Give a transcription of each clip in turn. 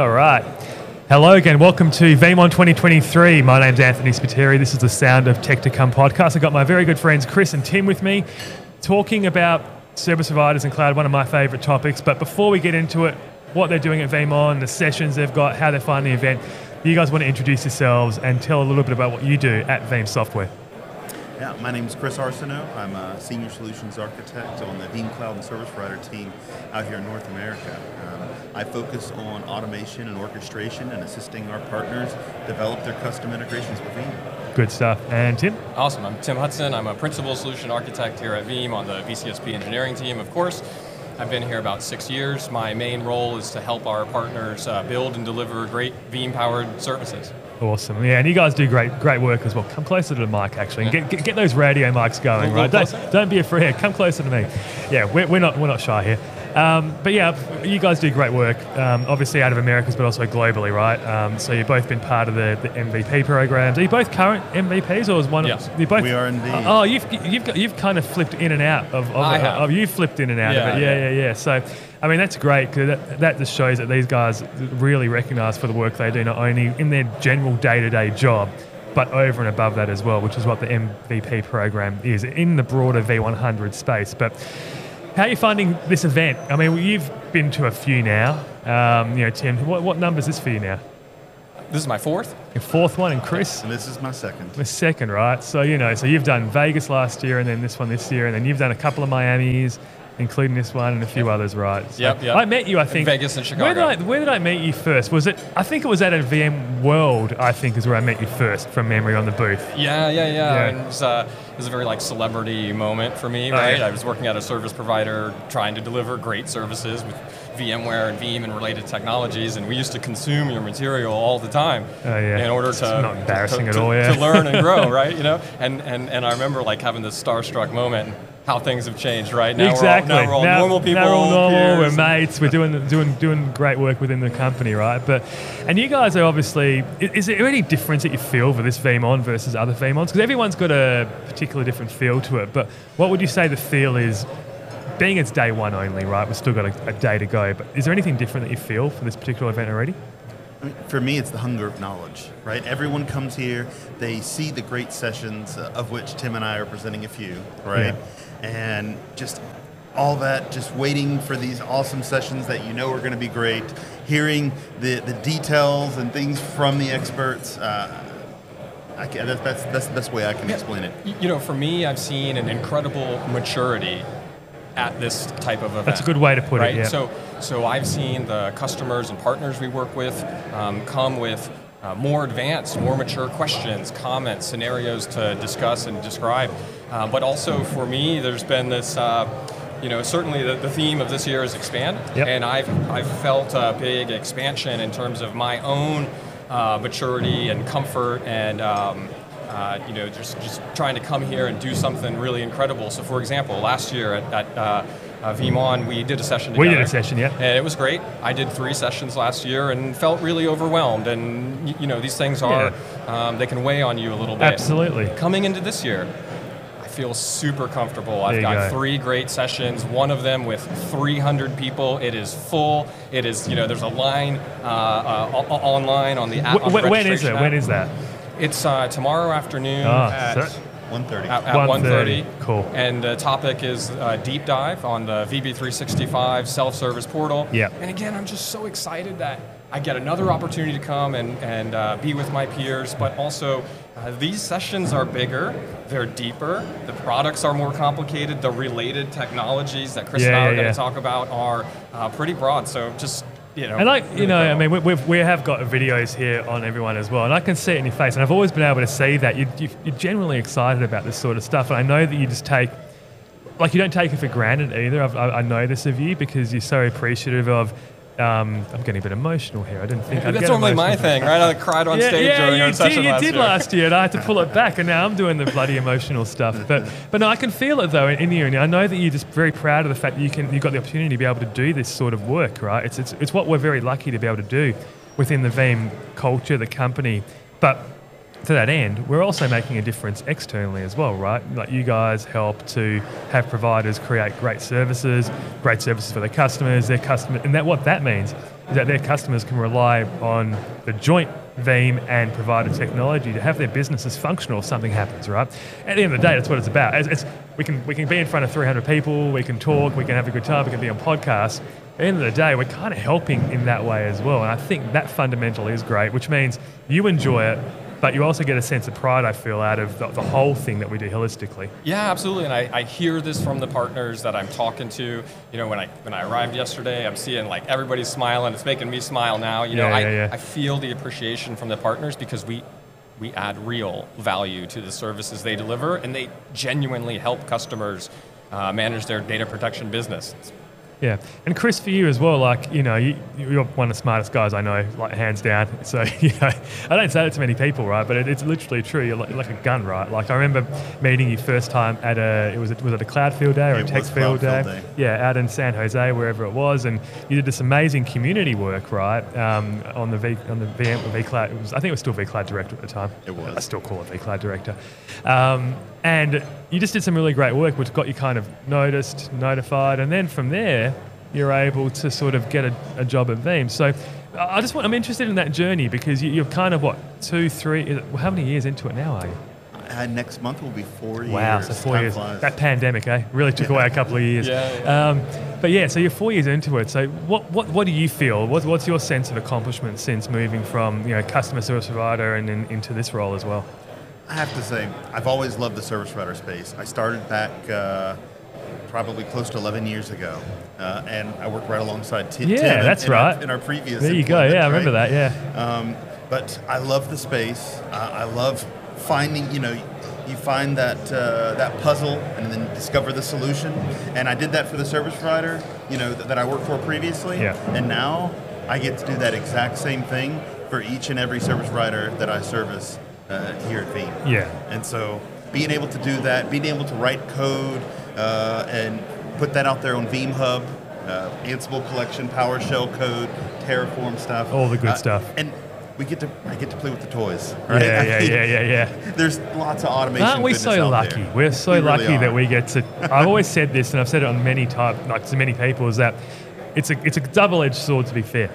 All right. Hello again. Welcome to VeeamON 2023. My name's Anthony Spiteri. This is the Sound of Tech to Come podcast. I've got my very good friends Chris and Tim with me talking about service providers and cloud, one of my favorite topics. But before we get into it, what they're doing at VeeamON, the sessions they've got, how they find the event, you guys want to introduce yourselves and tell a little bit about what you do at Veeam Software. Yeah, my name is Chris Arceneaux. I'm a senior solutions architect on the Veeam Cloud and Service Provider team out here in North America. Um, I focus on automation and orchestration and assisting our partners develop their custom integrations with Veeam. Good stuff. And Tim? Awesome. I'm Tim Hudson. I'm a principal solution architect here at Veeam on the VCSP engineering team, of course. I've been here about six years. My main role is to help our partners uh, build and deliver great Veeam-powered services. Awesome. Yeah, and you guys do great great work as well. Come closer to the mic, actually, and get, get, get those radio mics going, right? Don't, don't be afraid. Come closer to me. Yeah, we're, we're, not, we're not shy here. Um, but yeah, you guys do great work, um, obviously out of Americas, but also globally, right? Um, so you've both been part of the, the, MVP programs. Are you both current MVPs, or is one? Yes. Of, you both, we are indeed. Oh, you've you've got, you've kind of flipped in and out of. of I have. Of, you've flipped in and out yeah, of it. Yeah, yeah, yeah. yeah. So. I mean, that's great because that, that just shows that these guys really recognise for the work they do, not only in their general day to day job, but over and above that as well, which is what the MVP program is in the broader V100 space. But how are you finding this event? I mean, you've been to a few now. Um, you know, Tim, what, what number is this for you now? This is my fourth. Your fourth one, and Chris? And this is my second. The second, right? So, you know, so you've done Vegas last year and then this one this year, and then you've done a couple of Miami's including this one and a few others, right? So yep, yep. I met you, I think. In Vegas and Chicago. Where did, I, where did I meet you first? Was it? I think it was at a VMworld. I think is where I met you first, from memory, on the booth. Yeah, yeah, yeah. yeah. And it was, uh, it was a very like celebrity moment for me, right? I was working at a service provider, trying to deliver great services with VMware and Veeam and related technologies, and we used to consume your material all the time oh, yeah. in order to not embarrassing to, at all, yeah. to learn and grow, right? You know, and and and I remember like having this starstruck moment how things have changed, right? Now exactly. We're all, now we're all now, normal people. Now we're all normal. Peers. We're mates. We're doing doing doing great work within the company, right? But and you guys are obviously. Is there any difference that you feel for this VeeamON versus other VeeamONs? Because everyone's got a particular different feel to it. But what would you say the feel is? Being it's day one only, right? We've still got a, a day to go. But is there anything different that you feel for this particular event already? I mean, for me, it's the hunger of knowledge, right? Everyone comes here, they see the great sessions, uh, of which Tim and I are presenting a few, right? Yeah. And just all that, just waiting for these awesome sessions that you know are going to be great, hearing the, the details and things from the experts. Uh, I can, that's, that's, that's the best way I can explain it. You know, for me, I've seen an incredible maturity at this type of event. That's a good way to put right? it. Yeah. So, so I've seen the customers and partners we work with um, come with uh, more advanced, more mature questions, comments, scenarios to discuss and describe. Uh, but also for me, there's been this. Uh, you know, certainly the, the, theme of this year is expand, yep. and I've I've felt a big expansion in terms of my own uh, maturity and comfort and um, uh, you know, just, just trying to come here and do something really incredible. So, for example, last year at, at uh, uh, we did a session together. We did a session, yeah. And it was great. I did three sessions last year and felt really overwhelmed. And, you know, these things are, yeah. um, they can weigh on you a little bit. Absolutely. Coming into this year, I feel super comfortable. I've got go. three great sessions, one of them with 300 people. It is full. It is, you know, there's a line uh, uh, online on the app. W- when is it? App. When is that? It's uh, tomorrow afternoon oh, at 1.30. At, at 1.30. Cool. And the topic is a deep dive on the VB365 self-service portal. Yeah. And again, I'm just so excited that I get another opportunity to come and, and uh, be with my peers, but also uh, these sessions are bigger, they're deeper, the products are more complicated, the related technologies that Chris yeah, and I yeah, are going to yeah. talk about are uh, pretty broad. So just you know, and like you know, I mean, we, we've, we have got videos here on everyone as well, and I can see it in your face, and I've always been able to see that you, you, you're generally excited about this sort of stuff, and I know that you just take, like, you don't take it for granted either. I've, I, I know this of you because you're so appreciative of um, I'm getting a bit emotional here. I didn't think I'd That's normally my thing, right? I cried on yeah, stage yeah, during you our did, session you last did year. last year, and I had to pull it back, and now I'm doing the bloody emotional stuff. But but no, I can feel it though in you, and I know that you're just very proud of the fact that you can you've got the opportunity to be able to do this sort of work, right? It's it's, it's what we're very lucky to be able to do within the Veeam culture, the company. But to that end, we're also making a difference externally as well, right? Like you guys help to have providers create great services, great services for their customers, their customer, and that what that means is that their customers can rely on the joint Veeam and provider technology to have their businesses functional if something happens, right? At the end of the day, that's what it's about. It's, it's, we, can, we can be in front of 300 people, we can talk, we can have a good time, we can be on podcasts. At the end of the day, we're kind of helping in that way as well. And I think that fundamental is great, which means you enjoy it, but you also get a sense of pride, I feel, out of the, the whole thing that we do holistically. Yeah, absolutely. And I, I, hear this from the partners that I'm talking to. You know, when I when I arrived yesterday, I'm seeing like everybody's smiling. It's making me smile now. You know, yeah, I, yeah. I feel the appreciation from the partners because we we add real value to the services they deliver, and they genuinely help customers uh, manage their data protection business. It's yeah, and Chris, for you as well, like you know, you, you're one of the smartest guys I know, like hands down. So you know, I don't say that to many people, right? But it, it's literally true. You're like, like, a gun, right? Like I remember meeting you first time at a, it was it was it a cloud field day or It a tech field day? Day. Yeah, out in San Jose, wherever it was, and you did this amazing community work, right? Um, on the V on the VM vCloud. It was, I think it was still vCloud Director at the time. It was. I still call it vCloud Director. Um, and you just did some really great work, which got you kind of noticed, notified, and then from there, you're able to sort of get a, a job at Veeam. So I just want, I'm interested in that journey because you, you're kind of what two, three, is it- how many years into it now are you? Uh, next month will be four years. Wow, so four Time years. flies. That pandemic, eh? Really took away a couple of years. Yeah, Um, but yeah, so you're four years into it. So what, what, what do you feel? What, what's your sense of accomplishment since moving from you know customer service provider and then into this role as well? I have to say, I've always loved the service provider space. I started back uh, probably close to 11 years ago, uh, and I worked right alongside Ti- Tim. Yeah, in- that's in our- right. in our previous. There you go. Yeah, I remember right? that. Yeah. Um, but I love the space. Uh, I love finding, you know, you find that uh, that puzzle and then discover the solution. And I did that for the service provider, you know, th- that I worked for previously. Yeah. And now I get to do that exact same thing for each and every service provider that I service uh, here at Veeam. Yeah. And so being able to do that, being able to write code uh, and put that out there on VeeamHub, uh, Ansible collection, PowerShell code, Terraform stuff, All the good uh, stuff. and we get to I get to play with the toys. Right? Yeah, yeah, yeah, yeah, yeah. There's lots of automation. Aren't we so out lucky? there. We're so We really lucky that we get to. I've always said this, and I've said it on many type, like to many people, is that it's a it's a double edged sword to be fair.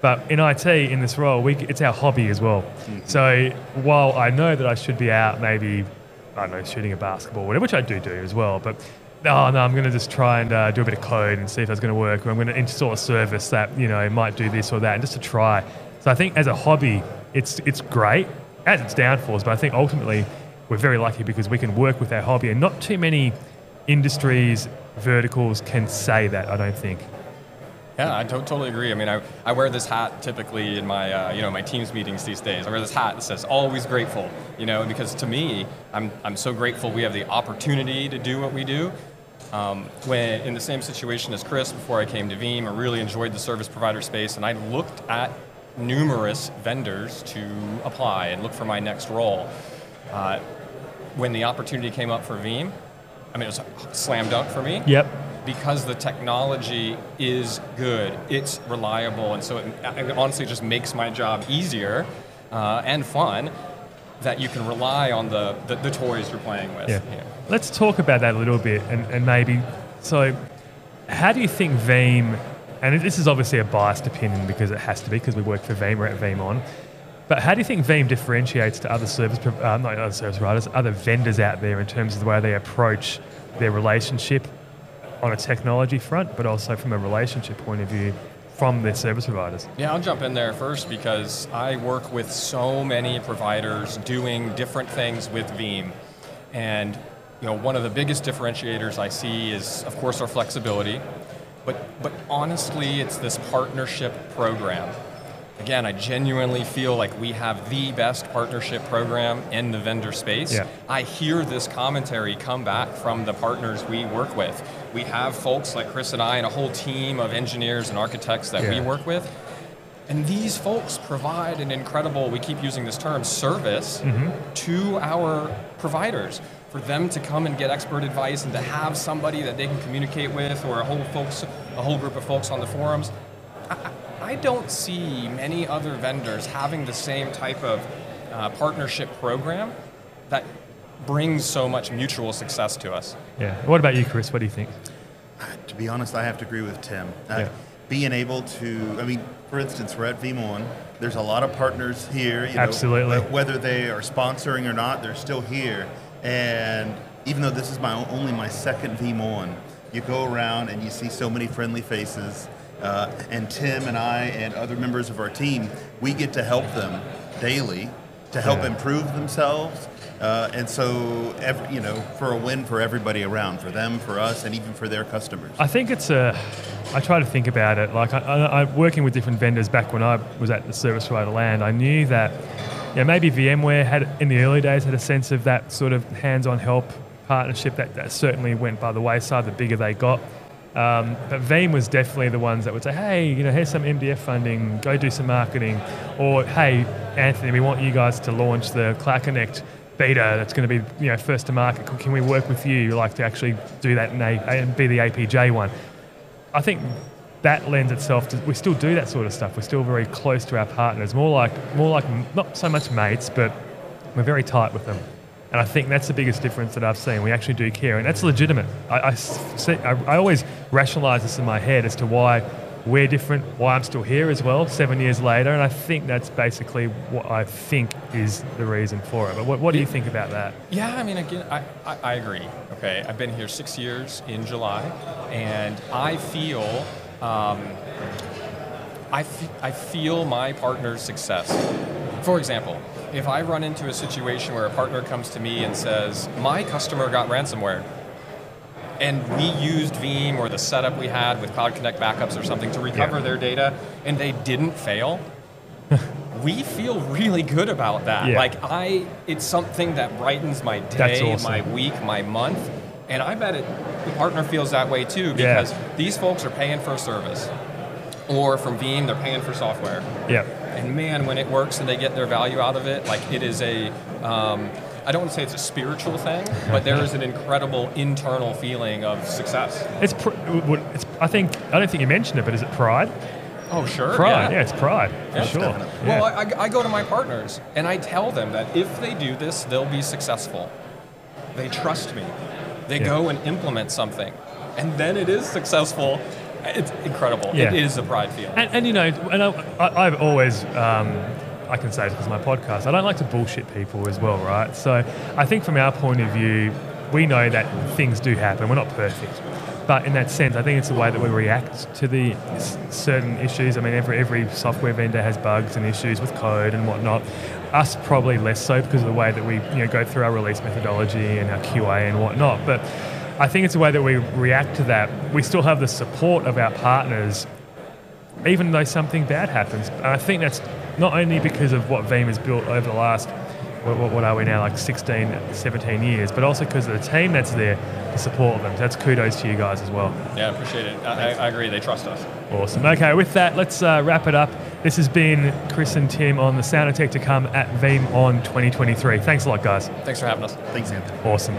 But in IT, in this role, we, it's our hobby as well. Mm-hmm. So while I know that I should be out, maybe I don't know, shooting a basketball, whatever, which I do do as well, but. Oh no! I'm going to just try and uh, do a bit of code and see if that's going to work. Or I'm going to install a service that you know might do this or that, and just to try. So I think as a hobby, it's it's great as its downfalls, but I think ultimately we're very lucky because we can work with our hobby, and not too many industries verticals can say that. I don't think. Yeah, I to- totally agree. I mean, I, I wear this hat typically in my uh, you know my team's meetings these days. I wear this hat that says "Always grateful," you know, because to me, I'm I'm so grateful we have the opportunity to do what we do. Um, when in the same situation as Chris before I came to Veeam, I really enjoyed the service provider space, and I looked at numerous vendors to apply and look for my next role. Uh, when the opportunity came up for Veeam, I mean, it was a slam dunk for me Yep. Because the technology is good, it's reliable, and so it, it honestly just makes my job easier uh, and fun that you can rely on the, the, the toys you're playing with. Yeah. know. Let's talk about that a little bit and, and maybe, so how do you think Veeam, and this is obviously a biased opinion because it has to be because we work for Veeam, we're at VeeamON, but how do you think Veeam differentiates to other service, uh, not other service providers, other vendors out there in terms of the way they approach their relationship on a technology front, but also from a relationship point of view from their service providers? Yeah, I'll jump in there first because I work with so many providers doing different things with Veeam. And you know, one of the biggest differentiators I see is of course our flexibility, but but honestly it's this partnership program. Again, I genuinely feel like we have the best partnership program in the vendor space. Yeah. I hear this commentary come back from the partners we work with. We have folks like Chris and I and a whole team of engineers and architects that we work with. And these folks provide an incredible, we keep using this term, service mm-hmm. to our providers for them to come and get expert advice and to have somebody that they can communicate with or a whole folks, a whole group of folks on the forums. I, I I don't see many other vendors having the same type of uh, partnership program that brings so much mutual success to us. Yeah. What about you, Chris? What do you think? To be honest, I have to agree with Tim. Uh, Yeah. Being able to, I mean, for instance, we're at VeeamON. There's a lot of partners here. You know, Absolutely. wh- whether they are sponsoring or not, they're still here. And even though this is my only my second VeeamON, you go around and you see so many friendly faces. Uh, and Tim and I and other members of our team, we get to help them daily to help Yeah. improve themselves. Uh, and so, every, you know, for a win for everybody around, for them, for us, and even for their customers. I think it's a. I try to think about it. Like I, I, I working with different vendors back when I was at the service provider land, I knew that, yeah, maybe VMware had in the early days had a sense of that sort of hands-on help partnership that, that certainly went by the wayside the bigger they got. Um, but Veeam was definitely the ones that would say, hey, you know, here's some MDF funding, go do some marketing. Or, hey, Anthony, we want you guys to launch the Cloud Connect beta that's going to be, you know, first to market. Can we work with you, like, to actually do that and, and be the APJ one? I think that lends itself to we still do that sort of stuff. We're still very close to our partners, more like more like not so much mates, but we're very tight with them. And I think that's the biggest difference that I've seen. We actually do care, and that's legitimate. I, I, see, I, I always rationalise this in my head as to why we're different, why I'm still here as well, seven years later, and I think that's basically what I think is the reason for it. But what, what do you think about that? Yeah, I mean, again, I, I, I agree. Okay, I've been here six years in July, and I feel, um, I, f- I feel my partner's success. For example, if I run into a situation where a partner comes to me and says, "My customer got ransomware," and we used Veeam or the setup we had with Cloud Connect backups or something to recover Yeah. their data, and they didn't fail, we feel really good about that. Yeah. Like I, it's something that brightens my day, awesome. my week, my month, and I bet it, the partner feels that way too Yeah. because these folks are paying for a service, or from Veeam they're paying for software. Yeah. And man, when it works and they get their value out of it, like it is a, um, I don't want to say it's a spiritual thing, but there is an incredible internal feeling of success. It's, pr- it's I think I don't think you mentioned it, but is it pride? Oh, sure. Pride. Yeah, it's pride for Yeah. sure. Yeah. Well, I, I go to my partners and I tell them that if they do this, they'll be successful. They trust me. They Yeah. go and implement something, and then it is successful. It's incredible. Yeah. It is a pride feeling. And, and you know, and I, I, I've always, um, I can say it because my podcast, I don't like to bullshit people as well, right? So I think from our point of view, we know that things do happen. We're not perfect. But in that sense, I think it's the way that we react to the certain issues. I mean, every, every software vendor has bugs and issues with code and whatnot. Us probably less so because of the way that we you know, go through our release methodology and our QA and whatnot. But I think it's the way that we react to that. We still have the support of our partners even though something bad happens. And I think that's not only because of what Veeam has built over the last, what, what- what are we now, like 16, 17 years, but also because of the team that's there to support them. So that's kudos to you guys as well. yeah, I appreciate it. I, I I agree. They trust us. Awesome. Okay, with that, let's uh, wrap it up. This has been Chris and Tim on the Sound of Tech to come at VeeamON 2023. Thanks a lot, guys. Thanks for having us. Thanks, Anthony. Awesome.